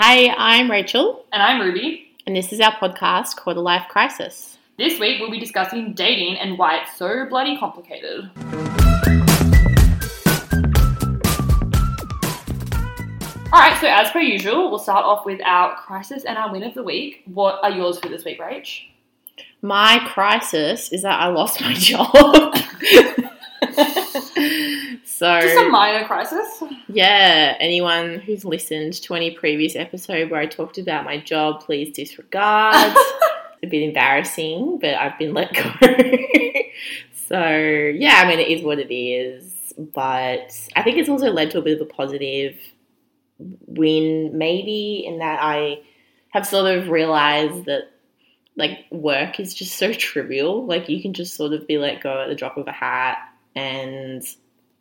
Hey, I'm Rachel, And I'm Ruby. and this is our podcast called The Life Crisis. This week we'll be discussing dating and why it's so bloody complicated. Alright, so as per usual, we'll start off with our crisis and our win of the week. What are yours for this week, Rach? My crisis is that I lost my job. So, Just a minor crisis. yeah, anyone who's listened to any previous episode where I talked about my job, please disregard. It's a bit embarrassing, but I've been let go. so, yeah, I mean, it is what it is. But I think it's also led to a bit of a positive win, maybe, in that I have sort of realized that like work is just so trivial. Like, you can just sort of be let go at the drop of a hat, and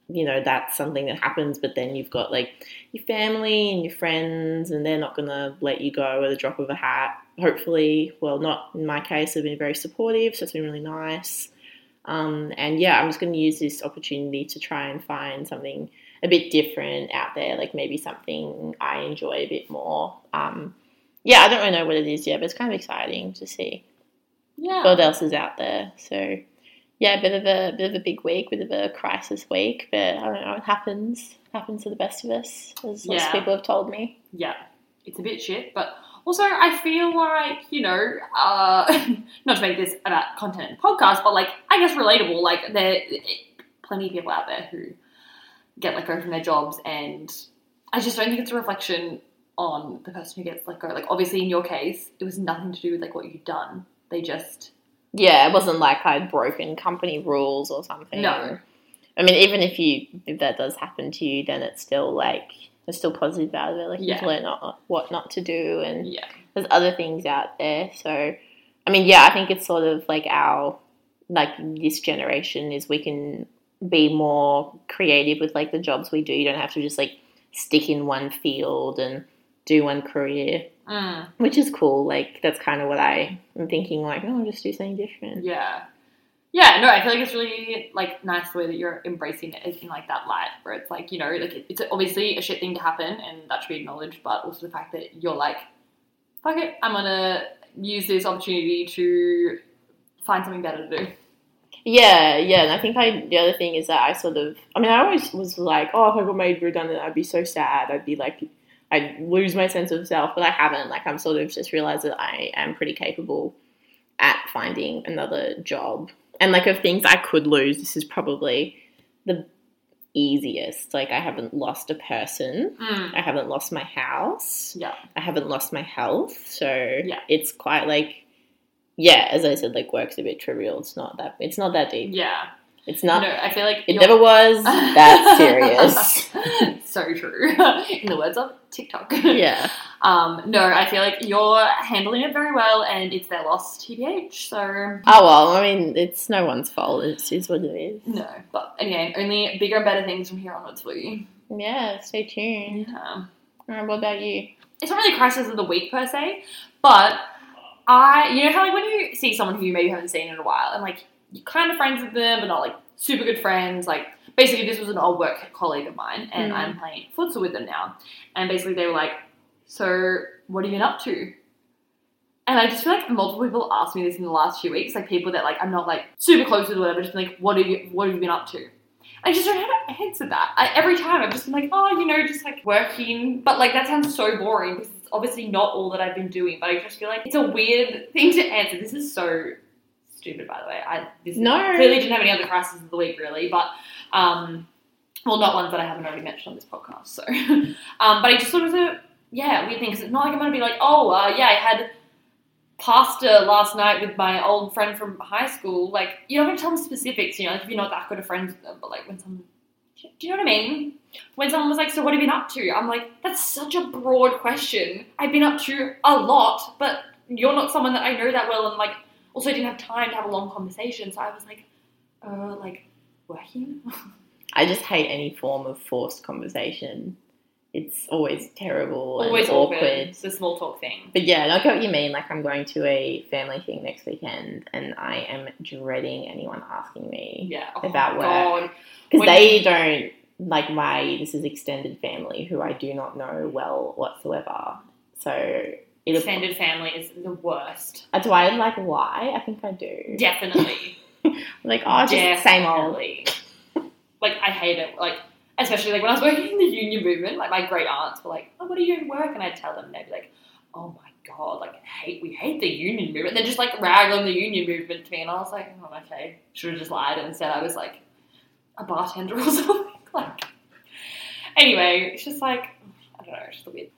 you know, that's something that happens, but then you've got like your family and your friends, and they're not gonna let you go at the drop of a hat. Hopefully, well, not in my case, they've been very supportive, so it's been really nice. Um, and yeah, I'm just going to use this opportunity to try and find something a bit different out there, like maybe something I enjoy a bit more. Um, yeah, I don't really know what it is yet, but it's kind of exciting to see Yeah. what else is out there. So yeah, a bit of a bit of a big week, bit of a crisis week, but I don't know. It happens. happens to the best of us, as lots Yeah. of people have told me. yeah, it's a bit shit, but also I feel like, you know, uh, not to make this about content and podcast, but like, I guess relatable, like, there plenty of people out there who get let go from their jobs, and I just don't think it's a reflection on the person who gets let go. Like, obviously, in your case, it was nothing to do with like what you'd done. They just Yeah, it wasn't like I'd broken company rules or something. No. I mean, even if you if that does happen to you, then it's still like there's still positive out of it. Like Yeah. you've learned not, what not to do, and yeah, there's other things out there. So, I mean, yeah, I think it's sort of like our like this generation is we can be more creative with like the jobs we do. You don't have to just like stick in one field and do one career, mm, which is cool. Like that's kind of what I am thinking. Like, oh, just do something different. yeah. Yeah, no, I feel like it's really like nice the way that you're embracing it in like that light, where it's like you know, like it's obviously a shit thing to happen, and that should be acknowledged. But also the fact that you're like, fuck it, I'm gonna use this opportunity to find something better to do. Yeah, yeah, and I think I the other thing is that I sort of I mean I always was like, oh, if I got made redundant, I'd be so sad. I'd be like, I'd lose my sense of self, but I haven't. Like I'm sort of just realized that I am pretty capable at finding another job, and like of things I could lose, this is probably the easiest. Like I haven't lost a person, Mm, I haven't lost my house, yeah, I haven't lost my health, so Yeah. it's quite like. Yeah, as I said, like work's a bit trivial. It's not that. It's not that deep. yeah. It's not. no, I feel like It never was that serious. so true. in the words of TikTok. yeah. Um, no, I feel like you're handling it very well, and it's their loss, TBH. So Oh well, I mean, it's no one's fault. It's is what it is. no, but again, only bigger and better things from here onwards for you. Yeah. Stay tuned. Yeah. Alright, what about you? It's not really a crisis of the week per se, but I, you know how like when you see someone who you maybe haven't seen in a while, and like you're kind of friends with them, but not like super good friends. Like basically, this was an old work colleague of mine, and Mm. I'm playing futsal with them now. And basically, they were like, "So, what have you been up to?" And I just feel like multiple people asked me this in the last few weeks, like people that like I'm not like super close with or whatever, just been like, "What have you What have you been up to?" I just don't know how to answer that. I, every time I've just been like, "Oh, you know, just like working," but like that sounds so boring because it's obviously not all that I've been doing. But I just feel like it's a weird thing to answer. This is so stupid, by the way. I this No. clearly didn't have any other crises of the week really, but um, well, not ones that I haven't already mentioned on this podcast. So, um, but I just sort of a yeah weird thing because it's not like I'm gonna be like, oh uh, yeah, I had pasta last night with my old friend from high school. Like you don't have to tell them specifics, you know, like if you're not that good of friends with them. But like when someone, do you know what I mean? When someone was like, "So what have you been up to?" I'm like, "That's such a broad question. I've been up to a lot, but you're not someone that I know that well, and like also I didn't have time to have a long conversation." So I was like, "Uh, like working." I just hate any form of forced conversation. It's always terrible Always and awkward. awkward. It's a small talk thing. But yeah, I get what you mean. Like I'm going to a family thing next weekend, and I am dreading anyone asking me Yeah. About work. Because they don't like my. This is extended family who I do not know well whatsoever. So it'll. Extended family is the worst. Uh, Do I like why. I think I do. Definitely. Like oh, just same old. Definitely. like I hate it. Like especially like when I was working in the union movement, like my great aunts were like, "Oh, what are you doing work?" And I'd tell them, and they'd be like, "Oh my god, like hate we hate the union movement." Then just like rag on the union movement to me, and I was like, "Oh, okay." Should have just lied, and instead I was like a bartender or something. Like anyway, it's just like I don't know, it's just a weird.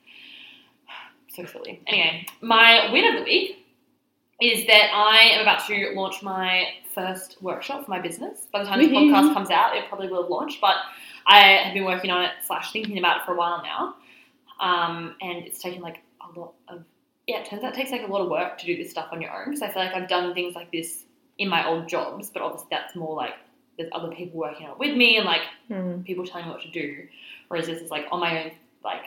So silly. Anyway, my win of the week is that I am about to launch my first workshop for my business. By the time this podcast comes out, it probably will have launched, but I have been working on it slash thinking about it for a while now. Um, and it's taken like a lot of yeah, it turns out it takes like a lot of work to do this stuff on your own because I feel like I've done things like this in my old jobs, but obviously that's more like there's other people working on it with me and like Hmm. people telling me what to do. Whereas this is like on my own like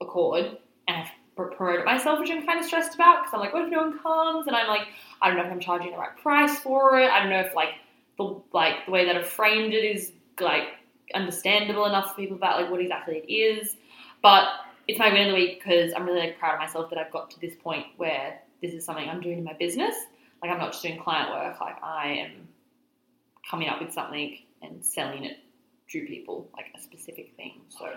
accord, and I've promoted myself, which I'm kind of stressed about because I'm like, what if no one comes? And I'm like, I don't know if I'm charging the right price for it. I don't know if like the like the way that I've framed it is like understandable enough for people about like what exactly it is. But it's my win of the week because I'm really like proud of myself that I've got to this point where this is something I'm doing in my business. Like I'm not just doing client work. Like I am coming up with something and selling it to people, like a specific thing. So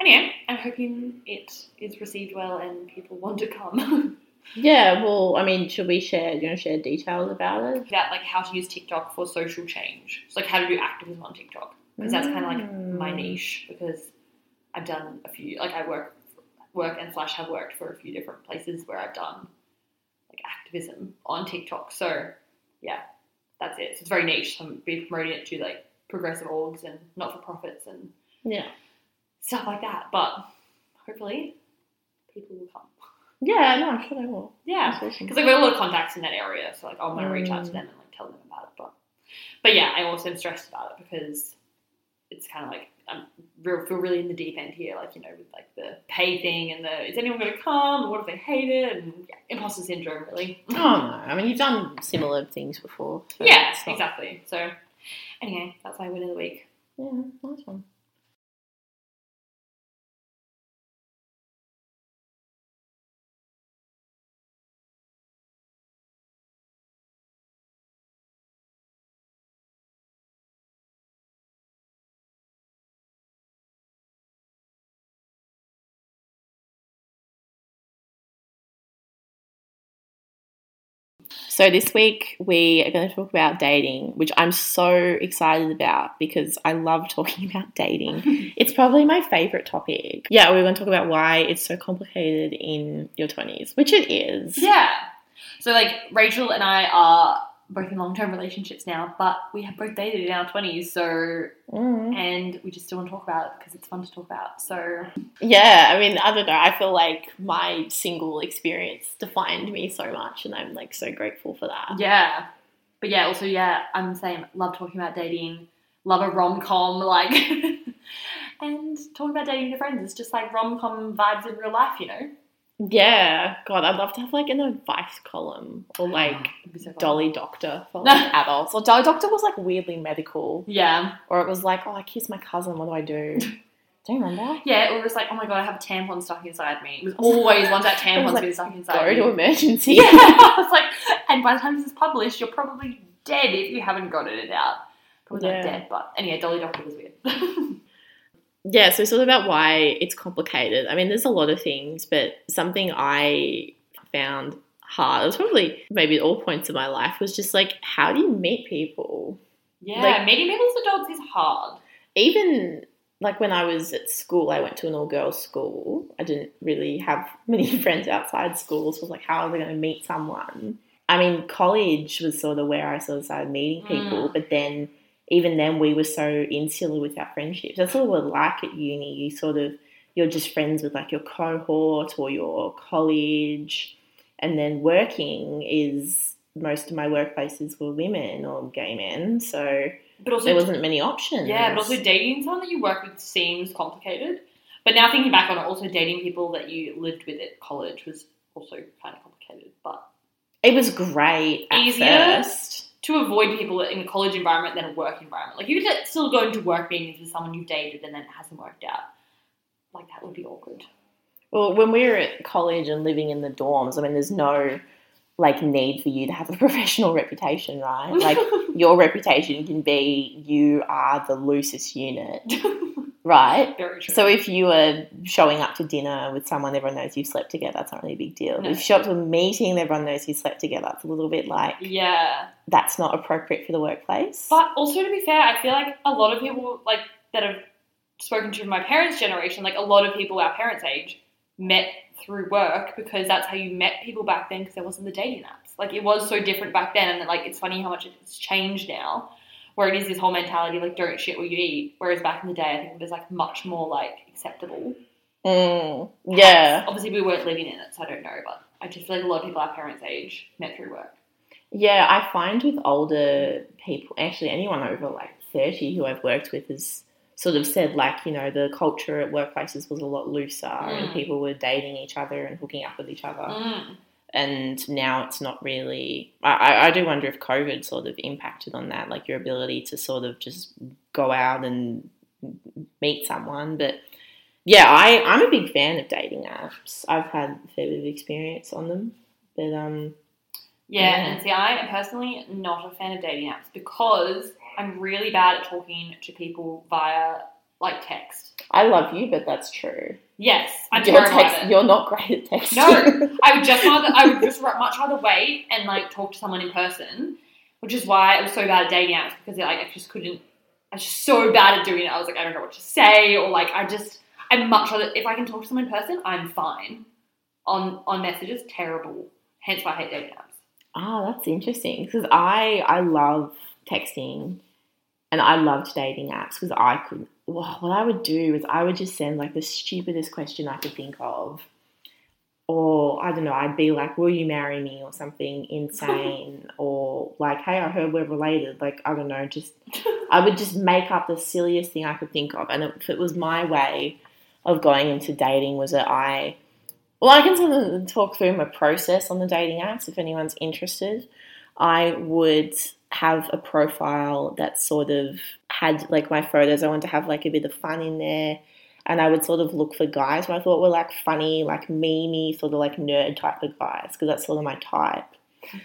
anyway, I'm hoping it is received well and people want to come. Yeah. Well, I mean, should we share? Do you want to share details about it? About like how to use TikTok for social change. So like how to do activism on TikTok because that's kind of like my Mm. niche because I've done a few like I work work and slash have worked for a few different places where I've done like activism on TikTok. So yeah, that's it. So it's very niche. So I'm be promoting it to like progressive orgs and not for profits and Yeah. stuff like that. But hopefully people will come. Yeah. No, I'm sure they will. Yeah. Awesome. Because I've got a lot of contacts in that area, so like I'm gonna reach out to Mm. them and like tell them about it. But but yeah, I also am stressed about it because it's kind of like I'm real, feel really in the deep end here, like you know, with like the pay thing and the is anyone going to come? What if they hate it? And yeah, imposter syndrome, really. Oh no! I mean, you've done similar things before. so yeah, exactly. So anyway, that's my win of the week. Yeah, nice one. So this week we are going to talk about dating, which I'm so excited about because I love talking about dating. it's probably my favorite topic. Yeah, we're going to talk about why it's so complicated in your 20s, which it is. Yeah. So like Rachel and I are both in long term relationships now, but we have both dated in our twenties, so Mm. and we just still want to talk about it because it's fun to talk about. So Yeah, I mean, I don't know. I feel like my single experience defined me so much, and I'm like so grateful for that. yeah, but yeah, also yeah, I'm the same. Love talking about dating. Love a rom com, like, and talking about dating your friends. It's just like rom com vibes in real life, you know. Yeah, God, I'd love to have like an advice column or like so. Dolly Doctor for like adults. Or Dolly Doctor was like weirdly medical, Yeah, or it was like, oh, I kissed my cousin. What do I do? Do you remember? yeah. Or was like, oh my god, I have a tampon stuck inside me. It was always once that It tampon's like, been stuck inside Go me. to emergency. Yeah, I was like, and by the time this is published, you're probably dead if you haven't gotten it out. Probably Yeah. not dead, but anyway, Dolly Doctor was weird. Yeah, so sort of about why it's complicated. I mean, there's a lot of things, but something I found hard, it was probably maybe at all points of my life, was just like, how do you meet people? yeah, Like- meeting people as adults is hard. Even like when I was at school, I went to an all girls school. I didn't really have many friends outside school, so I was like, how was I going to meet someone? I mean, college was sort of where I sort of started meeting people, mm. but then even then we were so insular with our friendships. That's what we're like at uni. You sort of you're just friends with like your cohort or your college, and then working is most of my workplaces were women or gay men, so But also, there wasn't many options. yeah, but also dating someone that you work with seems complicated. But now thinking back on it, also dating people that you lived with at college was also kind of complicated. But it was great at Easier? first. To avoid people in a college environment than a work environment, like you could still go into work meetings with someone you've dated and then it hasn't worked out. Like that would be awkward. Well, when we were at college and living in the dorms, I mean, there's no like need for you to have a professional reputation, right? Like your reputation can be you are the loosest unit, right? Very true. So if you are showing up to dinner with someone everyone knows you've slept together, that's not really a big deal. No. If you show up to a meeting everyone knows you slept together, it's a little bit like yeah. that's not appropriate for the workplace. But also to be fair, I feel like a lot of people like that have spoken to my parents' generation, like a lot of people our parents' age, met through work because that's how you met people back then because there wasn't the dating apps. Like it was so different back then, and like it's funny how much it's changed now. Where it is this whole mentality like don't shit what you eat, whereas back in the day I think it was like much more like acceptable. Mm, yeah. Obviously we weren't living in it, so I don't know, but I just feel like a lot of people our parents' age met through work. Yeah, I find with older people, actually anyone over like 30 who I've worked with has sort of said like, you know, the culture at workplaces was a lot looser and Mm. people were dating each other and hooking up with each other. Mm. And now it's not really, I, I- do wonder if COVID sort of impacted on that, like your ability to sort of just go out and meet someone. But yeah, I, I'm a big fan of dating apps. I've had a fair bit of experience on them. But um, Yeah, Yeah. and see, I am personally not a fan of dating apps because I'm really bad at talking to people via like text. I love you, but that's true. Yes, I'm you're, terrible text- at it. you're not great at texting. No, I would just rather I would just much rather wait and like talk to someone in person, which is why I was so bad at dating apps because like I just couldn't. I was just so bad at doing it. I was like, I don't know what to say, or like I just I'm much rather if I can talk to someone in person, I'm fine. On on messages, terrible. Hence why I hate dating apps. Oh, that's interesting because I I love texting and I loved dating apps because I could. Well, what I would do is I would just send like the stupidest question I could think of, or I don't know. I'd be like, "Will you marry me?" or something insane, or like, "Hey, I heard we're related." Like I don't know, just I would just make up the silliest thing I could think of, and if it was my way of going into dating, was that I well, I can sort of talk through my process on the dating apps if anyone's interested. I would have a profile that sort of had like my photos. I wanted to have like a bit of fun in there. And I would sort of look for guys who I thought were like funny, like memey, sort of like nerd type of guys, because that's sort of my type.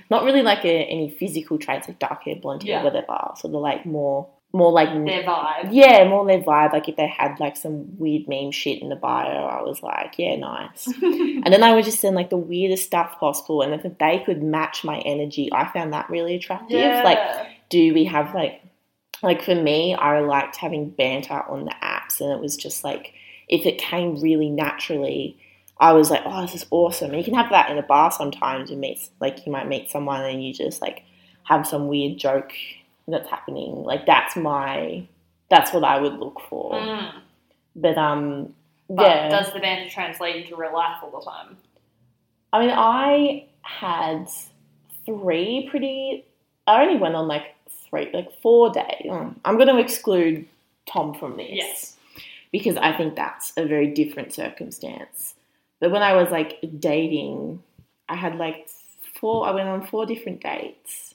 Not really like a, any physical traits like dark hair, blonde hair, Yeah. whatever. Sort of like more, more like Their vibe. yeah, more their vibe. Like if they had like some weird meme shit in the bio, I was like, yeah, nice. and then I would just send like the weirdest stuff possible, and if they could match my energy, I found that really attractive. Like, do we have like, like for me, I liked having banter on the apps, and it was just like if it came really naturally. I was like, oh, this is awesome. And you can have that in a bar sometimes. You meet, like, you might meet someone and you just like have some weird joke that's happening. Like, that's my, that's what I would look for. Mm. But um, But yeah. does the banter translate into real life all the time? I mean, I had three pretty. I only went on like three, like four days. Mm. I'm going to exclude Tom from this. Yes. Because I think that's a very different circumstance. But when I was like dating, I had like four. I went on four different dates.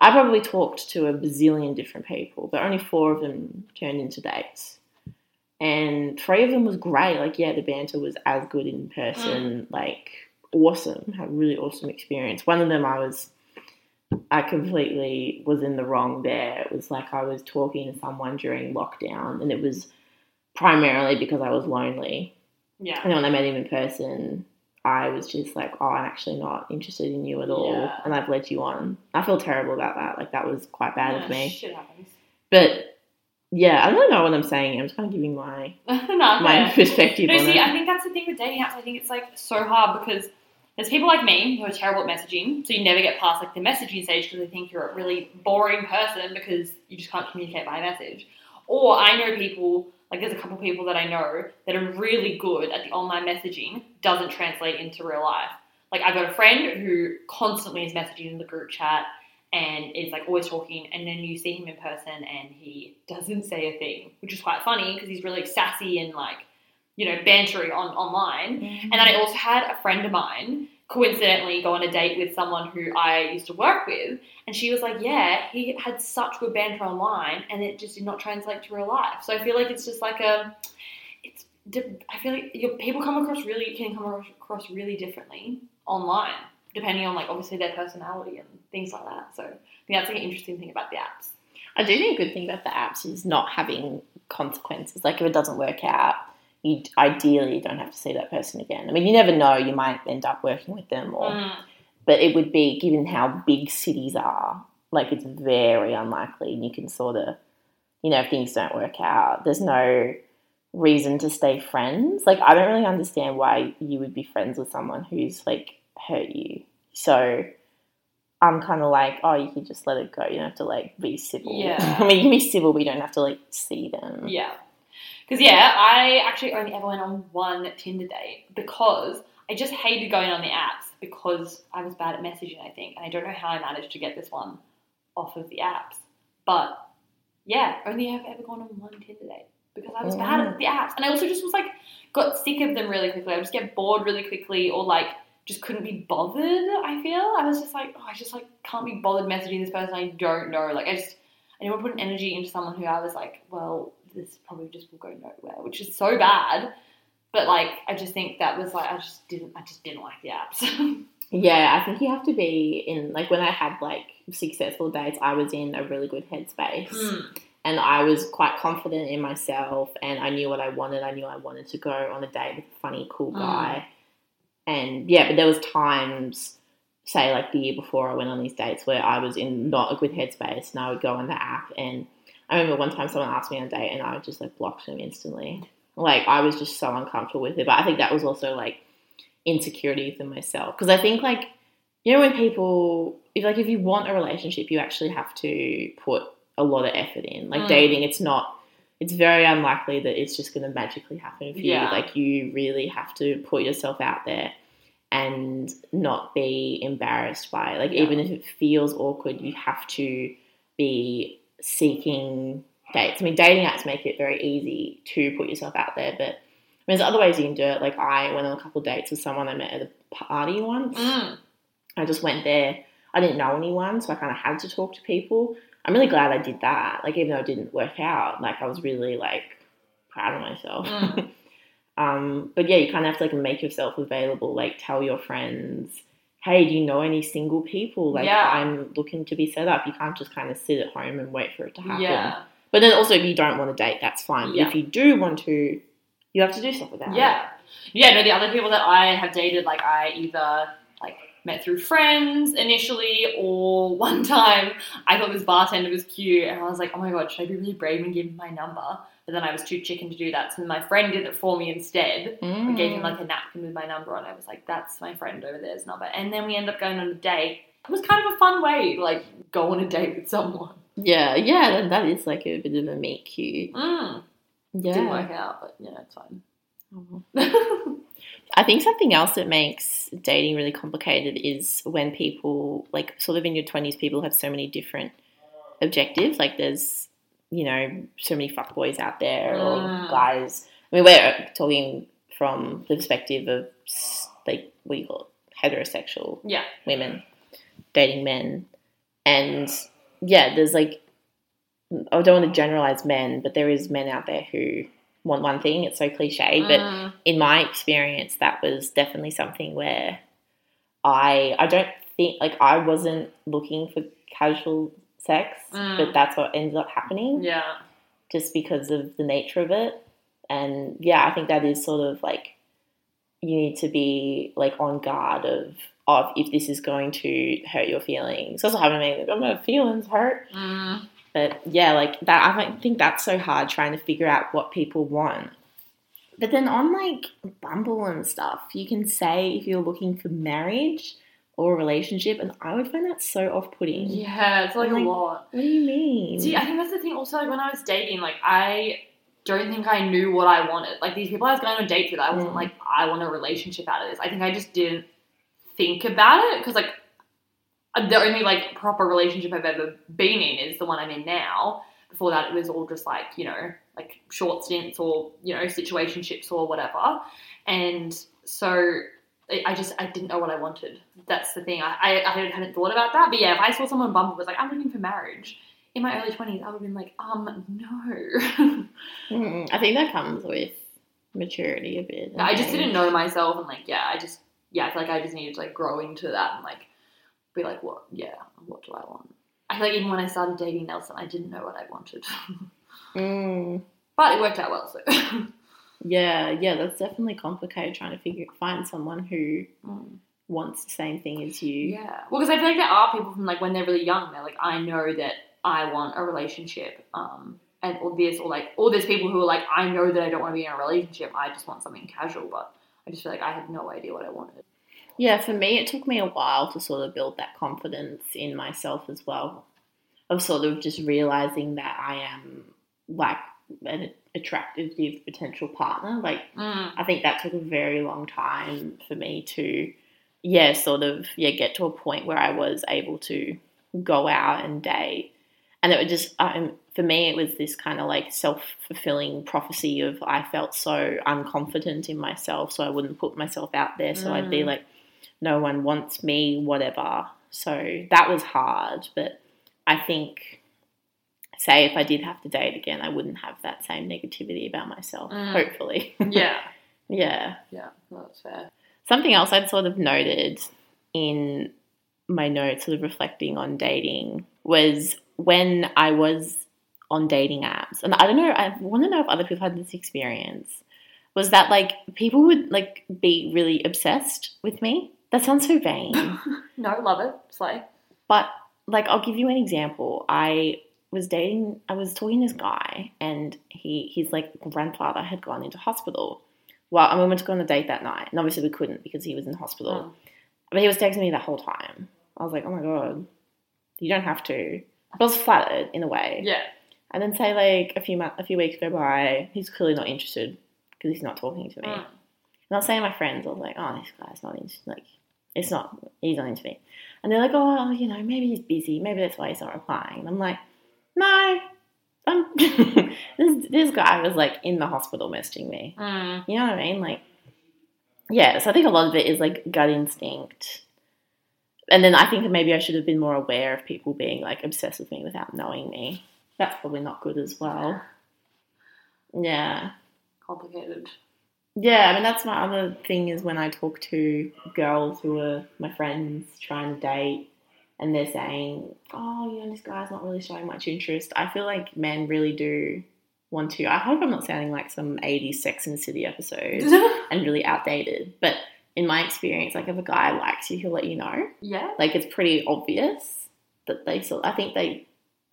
I probably talked to a bazillion different people, but only four of them turned into dates. And three of them was great. Like, yeah, the banter was as good in person. Mm. Like, awesome. Had a really awesome experience. One of them, I was, I completely was in the wrong there. It was like I was talking to someone during lockdown, and it was primarily because I was lonely. Yeah. And then when I met him in person, I was just like, oh, I'm actually not interested in you at all. Yeah. And I've led you on. I feel terrible about that. Like, that was quite bad Yeah, of me. Shit happens. But yeah, I don't know what I'm saying. I'm just kind of giving my, no, my yeah. perspective No, on see, it. I think that's the thing with dating apps. I think it's like so hard because there's people like me who are terrible at messaging, so you never get past like the messaging stage because they think you're a really boring person because you just can't communicate by message. Or I know people like there's a couple of people that I know that are really good at the online messaging doesn't translate into real life. Like I've got a friend who constantly is messaging in the group chat and is like always talking, and then you see him in person and he doesn't say a thing, which is quite funny because he's really sassy and like you know bantery on online. Mm-hmm. And then I also had a friend of mine coincidentally go on a date with someone who I used to work with, and she was like, "Yeah, he had such good banter online, and it just did not translate to real life." So I feel like it's just like a, it's I feel like your people come across really can come across really differently online, depending on like obviously their personality and things like that. So I think that's like an interesting thing about the apps. I do think a good thing about the apps is not having consequences. Like if it doesn't work out, you ideally don't have to see that person again. I mean, you never know; you might end up working with them, or Mm. but it would be given how big cities are. Like it's very unlikely, and you can sort of, you know, if things don't work out, there's no reason to stay friends. Like I don't really understand why you would be friends with someone who's like hurt you. So I'm kind of like, oh, you can just let it go. You don't have to like be civil. Yeah. I mean, you can be civil, but you don't have to like see them. Yeah. Because, yeah, I actually only ever went on one Tinder date because I just hated going on the apps because I was bad at messaging, I think. And I don't know how I managed to get this one off of the apps. But, yeah, only have ever gone on one Tinder date because I was bad mm. at the apps. And I also just was like, got sick of them really quickly. I would just get bored really quickly or like, just couldn't be bothered, I feel. I was just like, oh, I just like can't be bothered messaging this person I don't know. Like I just I didn't put an energy into someone who I was like, well, this probably just will go nowhere, which is so bad. But like, I just think that was like, I just didn't, I just didn't like the apps. Yeah, I think you have to be in like when I had like successful dates, I was in a really good headspace. And I was quite confident in myself and I knew what I wanted. I knew I wanted to go on a date with a funny, cool Mm. guy. And yeah, but there was times, say like the year before I went on these dates where I was in not a good headspace and I would go on the app and I remember one time someone asked me on a date and I just like blocked them instantly. Like I was just so uncomfortable with it. But I think that was also like insecurity within myself. Because I think like you know when people if like if you want a relationship you actually have to put a lot of effort in. Like Mm. dating it's not it's very unlikely that it's just going to magically happen for you. Like you really have to put yourself out there and not be embarrassed by it. Like Yeah. even if it feels awkward, you have to be seeking dates. I mean, dating apps make it very easy to put yourself out there, but there's other ways you can do it. Like I went on a couple dates with someone I met at a party once. Mm. I just went there. I didn't know anyone, so I kind of had to talk to people. I'm really glad I did that. Like even though it didn't work out, like I was really like proud of myself. Mm. um, but yeah, you kind of have to like make yourself available. Like tell your friends, hey, do you know any single people? Like Yeah. I'm looking to be set up. You can't just kind of sit at home and wait for it to happen. Yeah. But then also, if you don't want to date, that's fine. But Yeah. if you do want to, you have to do stuff about it. Yeah. Yeah, no, the other people that I have dated, like I either like met through friends initially or one time I thought this bartender was cute and I was like, oh my god, should I be really brave and give him my number? But then I was too chicken to do that, so my friend did it for me instead. I Mm. gave him like a napkin with my number on. I was like, that's my friend over there's number. And then we end up going on a date. It was kind of a fun way to like go on a date with someone. Yeah, yeah, that, that is like a bit of a meet cute. Mm. Yeah. Didn't work out, but yeah, it's fine. I think something else that makes dating really complicated is when people, like, sort of in your 20s, people have so many different objectives. Like, there's, you know, so many fuckboys out there or Mm. guys. I mean, we're talking from the perspective of, like, what do you call it? Heterosexual yeah. women dating men. And yeah, there's like, I don't want to generalize men, but there is men out there who want one thing. It's so cliche, but Mm. in my experience, that was definitely something where I I don't think like I wasn't looking for casual sex, Mm. but that's what ended up happening yeah. just because of the nature of it. And yeah, I think that is sort of like you need to be like on guard of of if this is going to hurt your feelings. Happened to me. Like, oh, my feelings hurt. Mm. But yeah, like that, I don't think that's so hard trying to figure out what people want. But then on like Bumble and stuff, you can say if you're looking for marriage or a relationship, and I would find that so off putting. Yeah, it's like Like- a lot. What do you mean? See, I think that's the thing. Also, like when I was dating, like I don't think I knew what I wanted. Like these people I was going on dates with, I wasn't Mm. like I want a relationship out of this. I think I just didn't think about it because like the only like proper relationship I've ever been in is the one I'm in now. Before that, it was all just like you know like short stints or you know situationships or whatever. And so I just I didn't know what I wanted. That's the thing. I, I, I hadn't thought about that. But yeah, if I saw someone on Bumble was like, I'm looking for marriage in my early twenties, I would have been like, um, no. Mm, I think that comes with maturity a bit. I just and didn't know myself, and like, yeah, I just, yeah, I feel like I just needed to like grow into that and like be like, what, yeah, what do I want? I feel like even when I started dating Nelson, I didn't know what I wanted, Mm, but it worked out well. So, yeah, yeah, that's definitely complicated trying to figure find someone who Mm. wants the same thing as you. yeah, well, because I feel like there are people from like when they're really young, they're like, I know that I want a relationship, um, and all this, or like, or there's people who are like, I know that I don't want to be in a relationship, I just want something casual, but I just feel like I had no idea what I wanted. Yeah, for me, it took me a while to sort of build that confidence in myself as well. Of sort of just realizing that I am like an attractive potential partner. Like, Mm. I think that took a very long time for me to, yeah, sort of, yeah, get to a point where I was able to go out and date. And it would just, um, for me, it was this kind of like self fulfilling prophecy of I felt so unconfident in myself, so I wouldn't put myself out there. So I'd be Mm. like, no one wants me, whatever. So that was hard. But I think, say, if I did have to date again, I wouldn't have that same negativity about myself, Mm. hopefully. Yeah, yeah. yeah, that's fair. Something else I'd sort of noted in my notes, sort of reflecting on dating, was when I was on dating apps, and I don't know, I want to know if other people had this experience, was that like people would like be really obsessed with me. That sounds so vain. No, love it. Slay. But like, I'll give you an example. I was dating. I was talking to this guy, and he his like grandfather had gone into hospital. Well, and we went to go on a date that night, and obviously we couldn't because he was in hospital. Oh. But he was texting me the whole time. I was like, oh my god, you don't have to. But I was flattered in a way. Yeah. And then say like a few months, a few weeks go by, he's clearly not interested because he's not talking to me. Mm. And I was saying to my friends, I was like, oh, this guy's not into like, it's not, he's not into me. And they're like, oh, you know, maybe he's busy. Maybe that's why he's not replying. And I'm like, no, this, this guy was like in the hospital messaging me. Mm. You know what I mean? Like, yeah, so I think a lot of it is like gut instinct. And then I think maybe I should have been more aware of people being like obsessed with me without knowing me. That's probably not good as well. Yeah. Complicated. Yeah, I mean, that's my other thing is when I talk to girls who are my friends trying to date and they're saying, oh, you know, this guy's not really showing much interest. I feel like men really do want to. I hope I'm not sounding like some 80s Sex and the City episode and really outdated, but in my experience, like if a guy likes you, he'll let you know. yeah. Like it's pretty obvious that they sort. I think they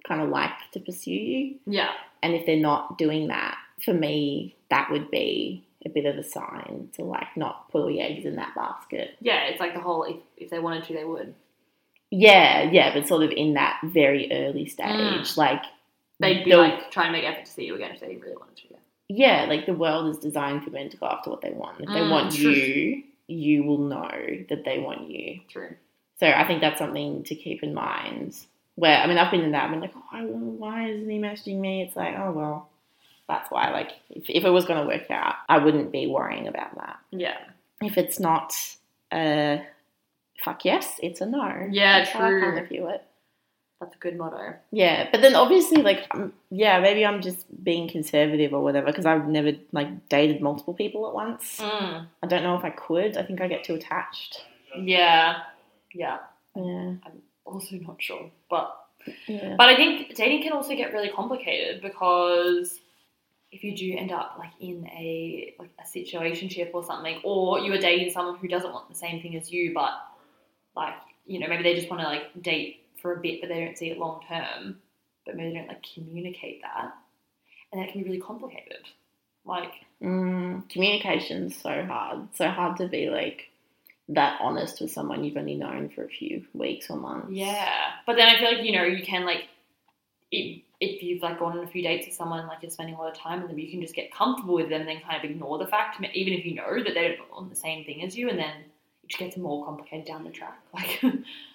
kind of like to pursue you, Yeah. and if they're not doing that, for me, that would be a bit of a sign to like not put all your eggs in that basket. Yeah. It's like the whole if, if they wanted to, they would. Yeah, yeah, but sort of in that very early stage, Mm. like They'd be the- like trying to make effort to see you again if they really wanted to. Yeah. yeah, like the world is designed for men to go after what they want. If they Mm, want true. you, you will know that they want you. True. So I think that's something to keep in mind. Where I mean, I've been in that. I've been like, oh, why isn't he messaging me? It's like, oh well, that's why. Like, if, if it was going to work out, I wouldn't be worrying about that. Yeah. If it's not a fuck yes, it's a no. Yeah, That's how I kind of view it. That's a good motto. Yeah, but then obviously, like, um, yeah, maybe I'm just being conservative or whatever because I've never like dated multiple people at once. Mm. I don't know if I could. I think I get too attached. Yeah. Yeah. Yeah, I'm also not sure, but yeah. But I think dating can also get really complicated because if you do end up like in a like a situationship or something, or you are dating someone who doesn't want the same thing as you, but like you know maybe they just want to like date for a bit, but they don't see it long term, but maybe they don't like communicate that, and that can be really complicated. Like Mm, communication's so hard. So hard to be like that honest with someone you've only known for a few weeks or months. Yeah, but then I feel like you know you can like if, if you've like gone on a few dates with someone like you're spending a lot of time with them, you can just get comfortable with them and then kind of ignore the fact, even if you know that they're on the same thing as you, and then just gets more complicated down the track. Like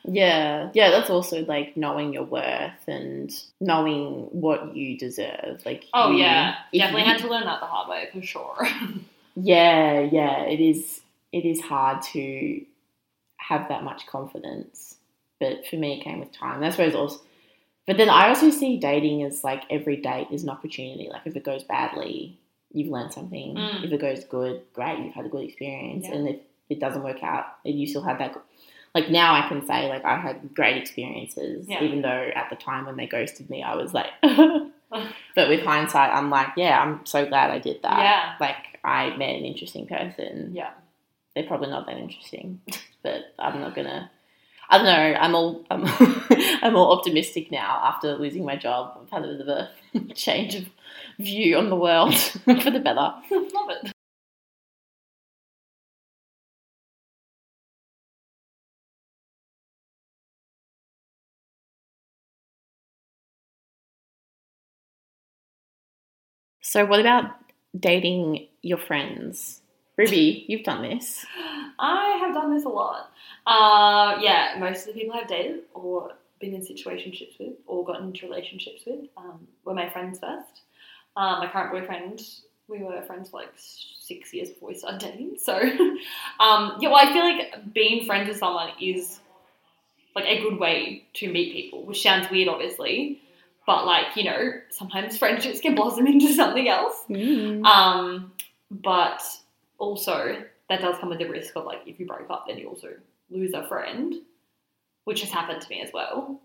Yeah, yeah, that's also like knowing your worth and knowing what you deserve. Like, oh you- yeah, definitely you- had to learn that the hard way for sure. Yeah, yeah, it is. It is hard to have that much confidence, but for me, it came with time. That's where suppose also, but then I also see dating as like every date is an opportunity. Like if it goes badly, you've learned something. Mm. If it goes good, great, you've had a good experience. Yeah. And if it doesn't work out, and you still had that. Like now, I can say like I had great experiences, Yeah. even though at the time when they ghosted me, I was like. but with hindsight, I'm like, yeah, I'm so glad I did that. Yeah. Like I met an interesting person. Yeah. They're probably not that interesting, but I'm not gonna. I don't know. I'm all I'm, I'm all optimistic now after losing my job. I've had a bit of a change of view on the world for the better. Love it. So, what about dating your friends? Ruby, you've done this. I have done this a lot. Uh, yeah, most of the people I've dated or been in situationships with or gotten into relationships with um, were my friends first. Um, my current boyfriend, we were friends for like six years before we started dating. So, um, yeah, well, I feel like being friends with someone is like a good way to meet people, which sounds weird, obviously. But like, you know, sometimes friendships can blossom into something else. Um, but also that does come with the risk of like if you break up, then you also lose a friend, which has happened to me as well.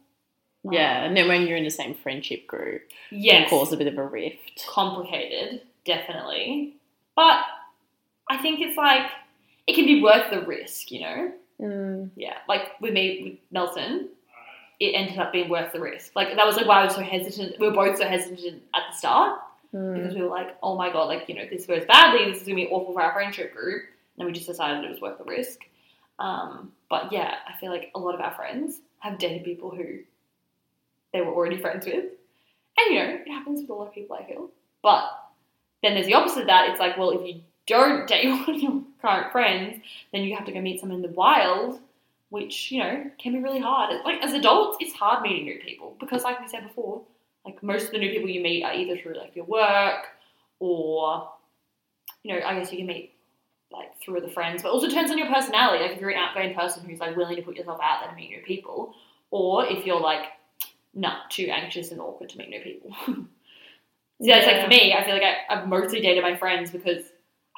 yeah, Um, and then when you're in the same friendship group, it yes, cause a bit of a rift. complicated, definitely. But I think it's like it can be worth the risk, you know. Mm, Yeah, like with me with Nelson, it ended up being worth the risk. Like that was like why I was so hesitant. We were both so hesitant at the start mm. because we were like, oh my god, like you know, this goes badly. This is gonna be awful for our friendship group. And we just decided it was worth the risk. Um, but yeah, I feel like a lot of our friends have dated people who they were already friends with, and you know, it happens with a lot of people. I feel, but then there's the opposite of that. It's like, well, if you don't date one of your current friends, then you have to go meet someone in the wild, which you know can be really hard. Like as adults, it's hard meeting new people because, like we said before, like most of the new people you meet are either through like your work or you know, I guess you can meet like through other friends, but also depends on your personality. Like if you're an outgoing person who's like willing to put yourself out there to meet new people, or if you're like not too anxious and awkward to meet new people. so it's like for me, I feel like I, I've mostly dated my friends because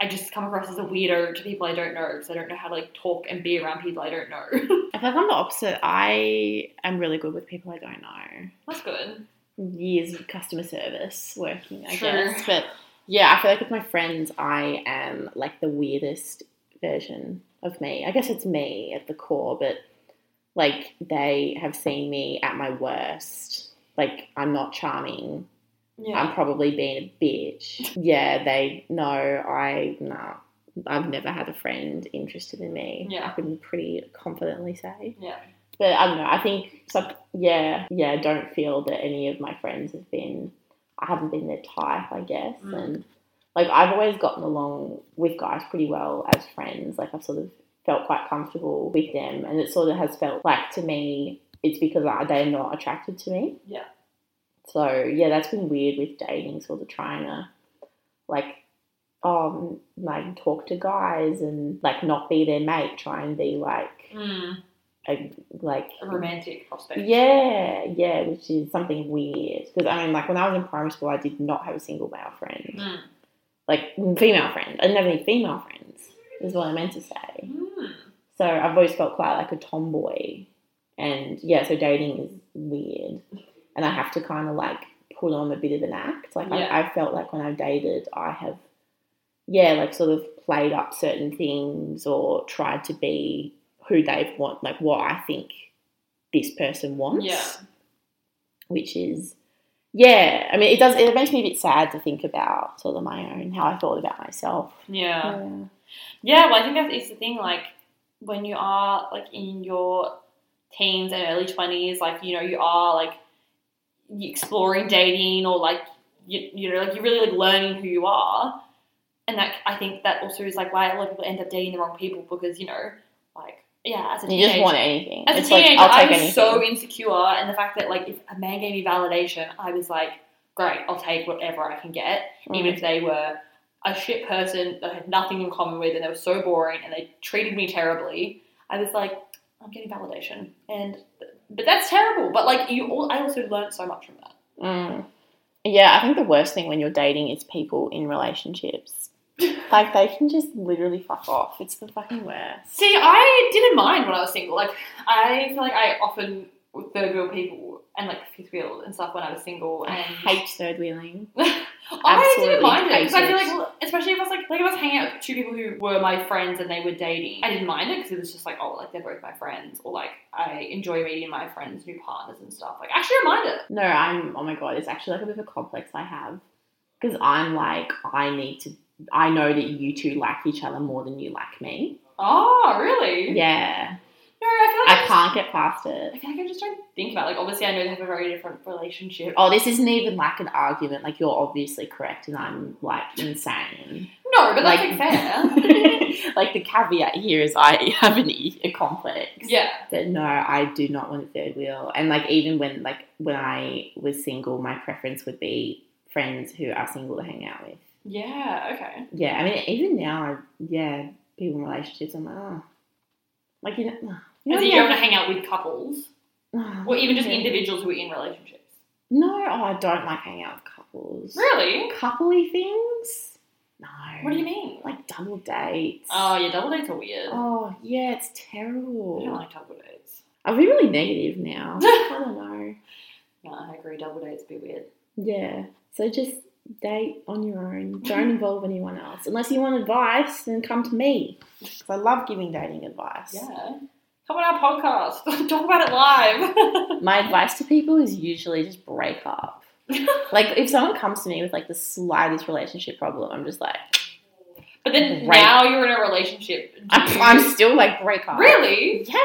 I just come across as a weirdo to people I don't know because I don't know how to like talk and be around people I don't know. I feel like I'm the opposite. I am really good with people I don't know. that's good. Years of customer service working, I True. guess. But yeah, I feel like with my friends, I am like the weirdest version of me. I guess it's me at the core, but like they have seen me at my worst. Like I'm not charming. Yeah. I'm probably being a bitch. Yeah, they know I no. I've never had a friend interested in me. Yeah. I can pretty confidently say. yeah. But I don't know. I think some, yeah, yeah. I don't feel that any of my friends have been. I haven't been their type, I guess, Mm. and like I've always gotten along with guys pretty well as friends. Like I've sort of felt quite comfortable with them, and it sort of has felt like to me it's because I, they're not attracted to me. Yeah. So yeah, that's been weird with dating, sort of trying to like um like talk to guys and like not be their mate, try and be like Mm, a like a romantic prospect. yeah, yeah, which is something weird. Because I mean, like when I was in primary school, I did not have a single male friend, Mm. like female friend. I didn't have any female friends. Is what I meant to say. Mm. So I've always felt quite like a tomboy, and yeah, so dating is weird, and I have to kind of like put on a bit of an act. Like Yeah. I, I felt like when I've dated, I have, yeah, like sort of played up certain things or tried to be who they want, like what I think this person wants Yeah. which is yeah i mean it does it makes me a bit sad to think about sort of my own how i thought about myself Yeah. Yeah, well, I think that is the thing. Like, when you are like in your teens and early twenties, like you know, you are like you exploring dating or like you, you know, like you're really like learning who you are, and that I think that also is like why a lot of people end up dating the wrong people because you know, like yeah, as a teenager, you just want anything as a it's teenager, like i'll I was anything so insecure, and the fact that like if a man gave me validation, I was like, great, I'll take whatever I can get even Mm. if they were a shit person that I had nothing in common with and they were so boring and they treated me terribly, I was like, I'm getting validation. And but that's terrible. But like you all I also learned so much from that. Mm. Yeah, I think the worst thing when you're dating is people in relationships. Like they can just literally fuck off. It's the fucking worst. See, I didn't mind when I was single. Like, I feel like I often third wheel people and like fifth wheel and stuff when I was single. I And hate third wheeling. I didn't mind it because I feel like, especially if I was like, like if I was hanging out with two people who were my friends and they were dating, I didn't mind it because it was just like, oh, like they're both my friends, or like I enjoy meeting my friends' new partners and stuff. Like, actually don't mind it. No, I'm. Oh my god, it's actually like a bit of a complex I have because I'm like I need to. I know that you two like each other more than you like me. Oh, really? Yeah, No, I feel like I can't get past it. I feel like I just don't think about it. like obviously I know they have a very different relationship. Oh, this isn't even like an argument. Like you're obviously correct, and I'm like insane. No, but that's Like- like fair. like the caveat here is I have an e- a complex. yeah. But no, I do not want a third wheel. And like even when like when I was single, my preference would be friends who are single to hang out with. Yeah, okay. Yeah, I mean even now, I- yeah, people in relationships, I'm like, oh, like you know, And you don't want to hang out with couples, oh, or even just yeah. individuals who are in relationships. No, oh, I don't like hanging out with couples. Really? Coupley things? No. What do you mean? Like double dates. Oh, yeah, double dates are weird. Oh yeah, it's terrible. I don't like double dates. I've been really negative now. I don't know. No, I agree. Double dates be weird. Yeah. So just date on your own. Don't involve anyone else. Unless you want advice, then come to me. Because I love giving dating advice. Yeah. Come on our podcast. Talk about it live. My advice to people is usually just break up. Like if someone comes to me with like the slightest relationship problem, I'm just like, but then Right. now you're in a relationship. I'm, I'm still like break up. Really? Yeah.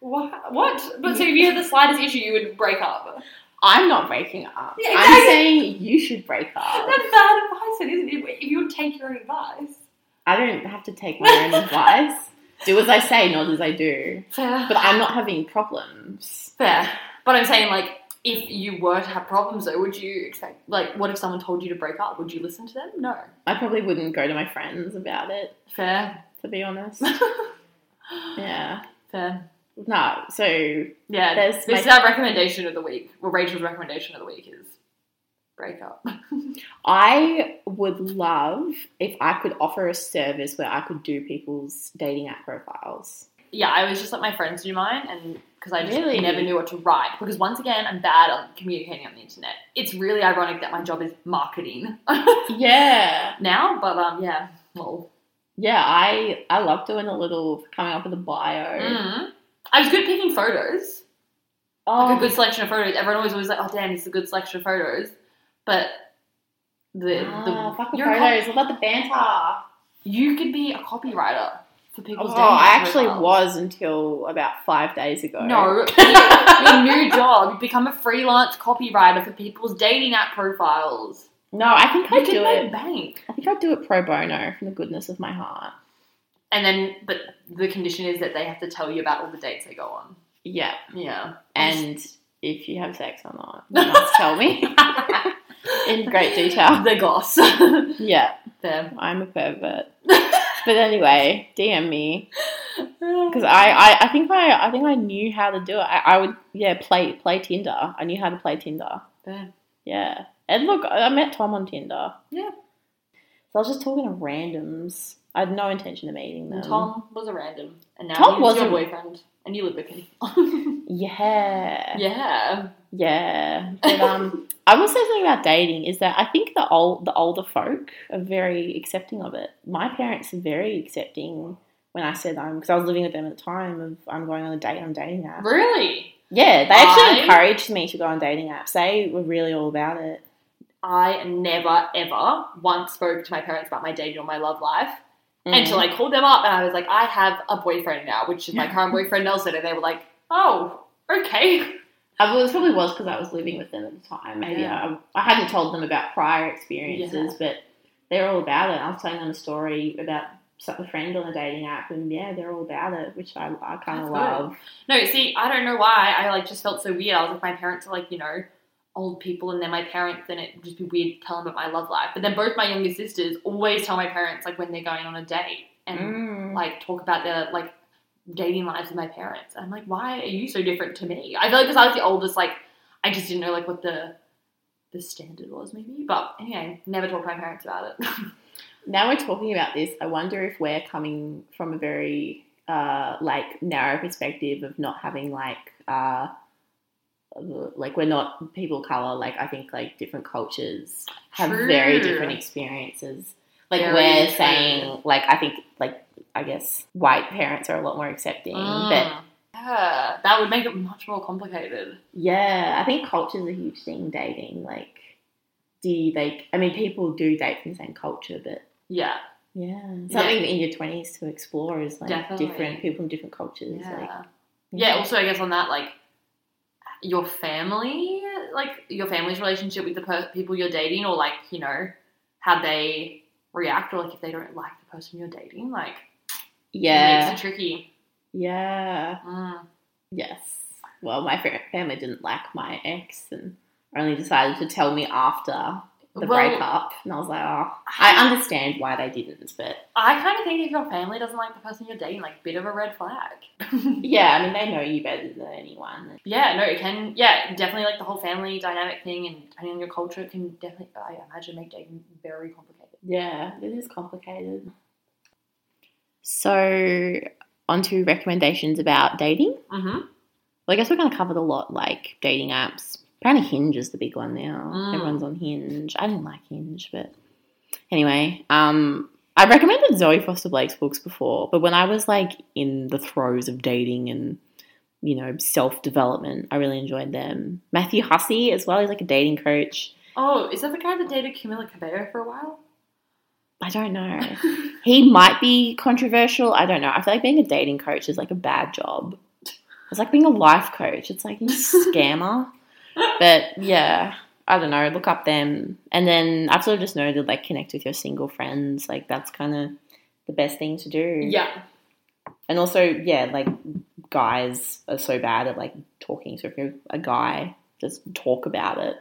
What? What? But so if you had the slightest issue, you would break up. I'm not breaking up. Yeah, I'm saying you should break up. That's bad advice, isn't it? If you would take your own advice. I don't have to take my own advice. Do as I say, not as I do. Fair. But I'm not having problems. Fair. But I'm saying, like, if you were to have problems, though, would you expect, like, what if someone told you to break up? Would you listen to them? No. I probably wouldn't go to my friends about it, Fair. to be honest. Yeah. Fair. No, so Yeah. There's this is our recommendation of the week. Well, Rachel's recommendation of the week is break up. I would love if I could offer a service where I could do people's dating app profiles. yeah, I was just let my friends do mine, and because I just Really? never knew what to write. Because once again, I'm bad on communicating on the internet. It's really ironic that my job is marketing Yeah. now, but um, yeah, well, Yeah, I I love doing a little coming up with a bio. mm. I was good picking photos. Oh, like a good selection of photos. Everyone always always like, oh damn, it's a good selection of photos. But the ah, the you're cop- What about the banter? you could be a copywriter for people's. Oh, I actually was until about five days ago. No, your, your new job, become a freelance copywriter for people's dating app profiles. no, I think I'd do it. bank. I think I'd do it pro bono from the goodness of my heart. And then, but the condition is that they have to tell you about all the dates they go on. Yeah, Yeah. and if you have sex or not, you must tell me in great detail. the goss. Yeah, there. I'm a pervert. But anyway, DM me because I, I, I think I, I think I knew how to do it. I, I would, yeah, play play Tinder. I knew how to play Tinder. There. Yeah, and look, I met Tom on Tinder. Yeah. So I was just talking to randoms. I had no intention of meeting them. And Tom was a random, and now Tom he's was your a- boyfriend, and you live with him. Yeah. yeah. Yeah. But um I will say something about dating is that I think the old the older folk are very accepting of it. My parents are very accepting when I said I'm because I was living with them at the time of I'm going on a date I'm dating app. Really? Yeah, they actually I- encouraged me to go on dating apps. They were really all about it. I never ever once spoke to my parents about my dating or my love life Mm. until I called them up and I was like, I have a boyfriend now, which is my current boyfriend Nelson, and they were like, Oh, okay. I was probably was because I was living with them at the time. Maybe Yeah. I, I hadn't told them about prior experiences, Yeah. but they're all about it. I was telling them a story about a friend on a dating app, and yeah, they're all about it, which I, I kind of good. love. No, see, I don't know why. I like just felt so weird. I was like, my parents are like, you know, old people, and they're my parents, and it would just be weird to tell them about my love life. But then both my younger sisters always tell my parents like when they're going on a date and Mm. like talk about their like dating lives with my parents. And I'm like, why are you so different to me? I feel like because I was the oldest, like I just didn't know like what the the standard was, maybe. But anyway, never talk to my parents about it. Now we're talking about this. I wonder if we're coming from a very uh, like narrow perspective of not having like uh, like we're not people of color. Like I think like different cultures have very different experiences. Like Very we're true. saying, like I think like I guess white parents are a lot more accepting, but Mm. yeah, that would make it much more complicated. Yeah, I think culture's a huge thing. Dating, like, do you like? I mean, people do date from the same culture, but Yeah, yeah, something in your twenties to explore is like Definitely. different people from different cultures. yeah. Like, yeah. Also, I guess on that, like your family, like your family's relationship with the per- people you're dating, or like you know how they react, or like if they don't like the person you're dating, like it yeah, makes it tricky. yeah, Mm. yes. Well, my family didn't like my ex, and only decided to tell me after the Well- breakup, and I was like, oh, I understand why they didn't, but I kind of think if your family doesn't like the person you're dating, like bit of a red flag. yeah, I mean, they know you better than anyone. Yeah, no, it can. Yeah, definitely like the whole family dynamic thing, and depending on your culture, it can definitely, I imagine, make dating very complicated. Yeah, it is complicated. So, on to recommendations about dating. Mm-hmm. Well, I guess we're going to cover a lot, like dating apps. Apparently, Hinge is the big one now. Mm. Everyone's on Hinge. I didn't like Hinge, but anyway, um, I recommended Zoe Foster Blake's books before, but when I was like in the throes of dating and you know self development, I really enjoyed them. Matthew Hussey as well. He's like a dating coach. Oh, is that the guy that dated Camila Cabello for a while? I don't know. he might be controversial. I don't know. I feel like being a dating coach is like a bad job. It's like being a life coach. It's like you scammer. But yeah, I don't know. Look up them, and then I've sort of just noted like connect with your single friends. Like that's kind of the best thing to do. yeah. And also, yeah, like guys are so bad at like talking. So if you're a guy, just talk about it.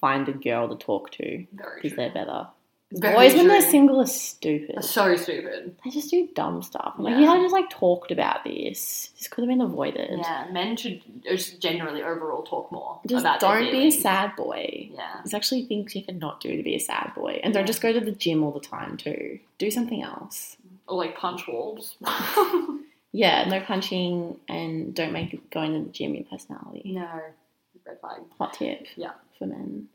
Find a girl to talk to because they're better. Very Boys, when they're single, are stupid. That's so stupid. They just do dumb stuff. I'm like, Yeah. you know, just like talked about this. This could have been avoided. Yeah, men should just generally overall talk more Just don't be a sad boy. Yeah. There's actually things you can not do to be a sad boy. And don't just go to the gym all the time too. Do something else. Or like punch walls. Yeah, no punching and don't make going to the gym your personality. no. Red flag. Hot tip. Yeah. For men.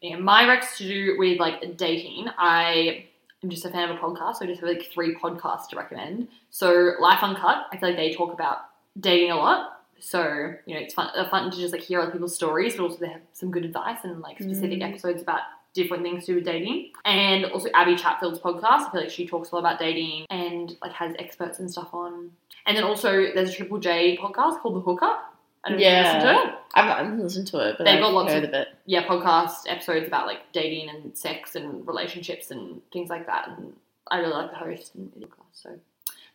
Yeah, my recs to do with like dating, I am just a fan of a podcast, so I just have like three podcasts to recommend. So Life Uncut, I feel like they talk about dating a lot. So, you know, it's fun, fun to just like hear other people's stories, but also they have some good advice and like specific Mm. episodes about different things to do with dating. And also Abby Chatfield's podcast, I feel like she talks a lot about dating and like has experts and stuff on. And then also there's a Triple J podcast called The Hookup. I don't know if you listen to it. I've listened to it, but They've got lots heard of- of it. yeah, podcast episodes about like dating and sex and relationships and things like that. And I really like the host and the podcast. So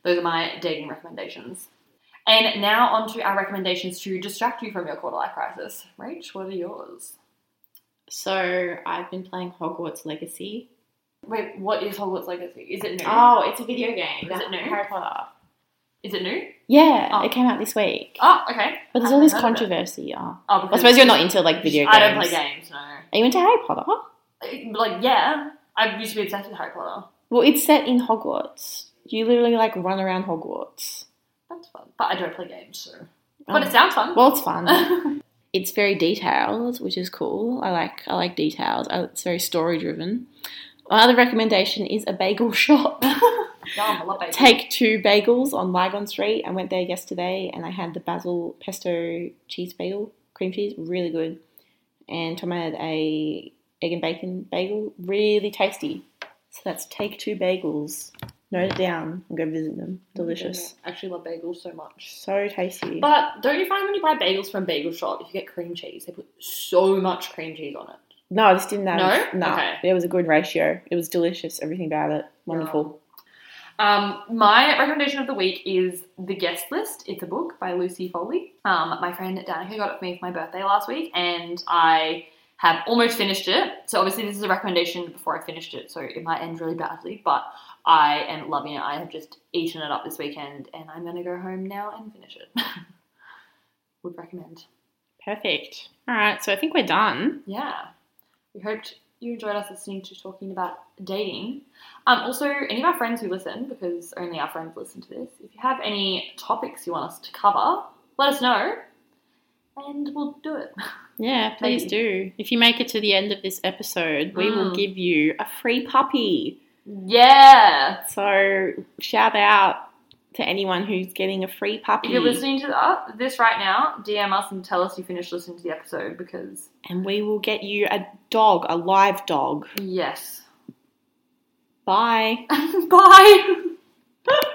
those are my dating recommendations. And now on to our recommendations to distract you from your quarter life crisis. Rach, what are yours? So I've been playing Hogwarts Legacy. Wait, what is Hogwarts Legacy? Is it new? Oh, it's a video game. Is it new? Harry Potter. Is it new? Yeah, Oh. it came out this week. Oh, okay. But there's all this haven't heard of it. controversy. Oh. Oh, I suppose you're not into like video games. I don't play games, no. Are you into Harry Potter? Uh, like, yeah, I used to be obsessed with Harry Potter. Well, it's set in Hogwarts. You literally like run around Hogwarts. That's fun, but I don't play games, so. Oh. But it sounds fun. Well, it's fun. it's very detailed, which is cool. I like I like details. Uh, it's very story driven. My other recommendation is a bagel shop. Yum, I love bagels. Take two bagels on Lygon Street. I went there yesterday and I had the basil pesto cheese bagel, cream cheese, really good. And Tom had a egg and bacon bagel, really tasty. So that's take two bagels. Note it down and go visit them. Delicious. I actually love bagels so much. So tasty. But don't you find when you buy bagels from Bagel Shop, if you get cream cheese, they put so much cream cheese on it? no, this didn't have. No? No, Okay. it was a good ratio. It was delicious. Everything about it, wonderful. Um, my recommendation of the week is The Guest List. It's a book by Lucy Foley. Um, my friend Danica got it for me for my birthday last week, and I have almost finished it. So obviously this is a recommendation before I finished it, so it might end really badly, but I am loving it. I have just eaten it up this weekend, and I'm going to go home now and finish it. Would recommend. Perfect. All right, so I think we're done. Yeah. We hoped you enjoyed us listening to talking about dating. Um, also, any of our friends who listen, because only our friends listen to this, if you have any topics you want us to cover, let us know, and we'll do it. Yeah, please do. If you make it to the end of this episode, we will Mm. give you a free puppy. Yeah. So shout out to anyone who's getting a free puppy. If you're listening to uh, this right now, DM us and tell us you finished listening to the episode because and we will get you a dog, a live dog. yes. Bye. Bye.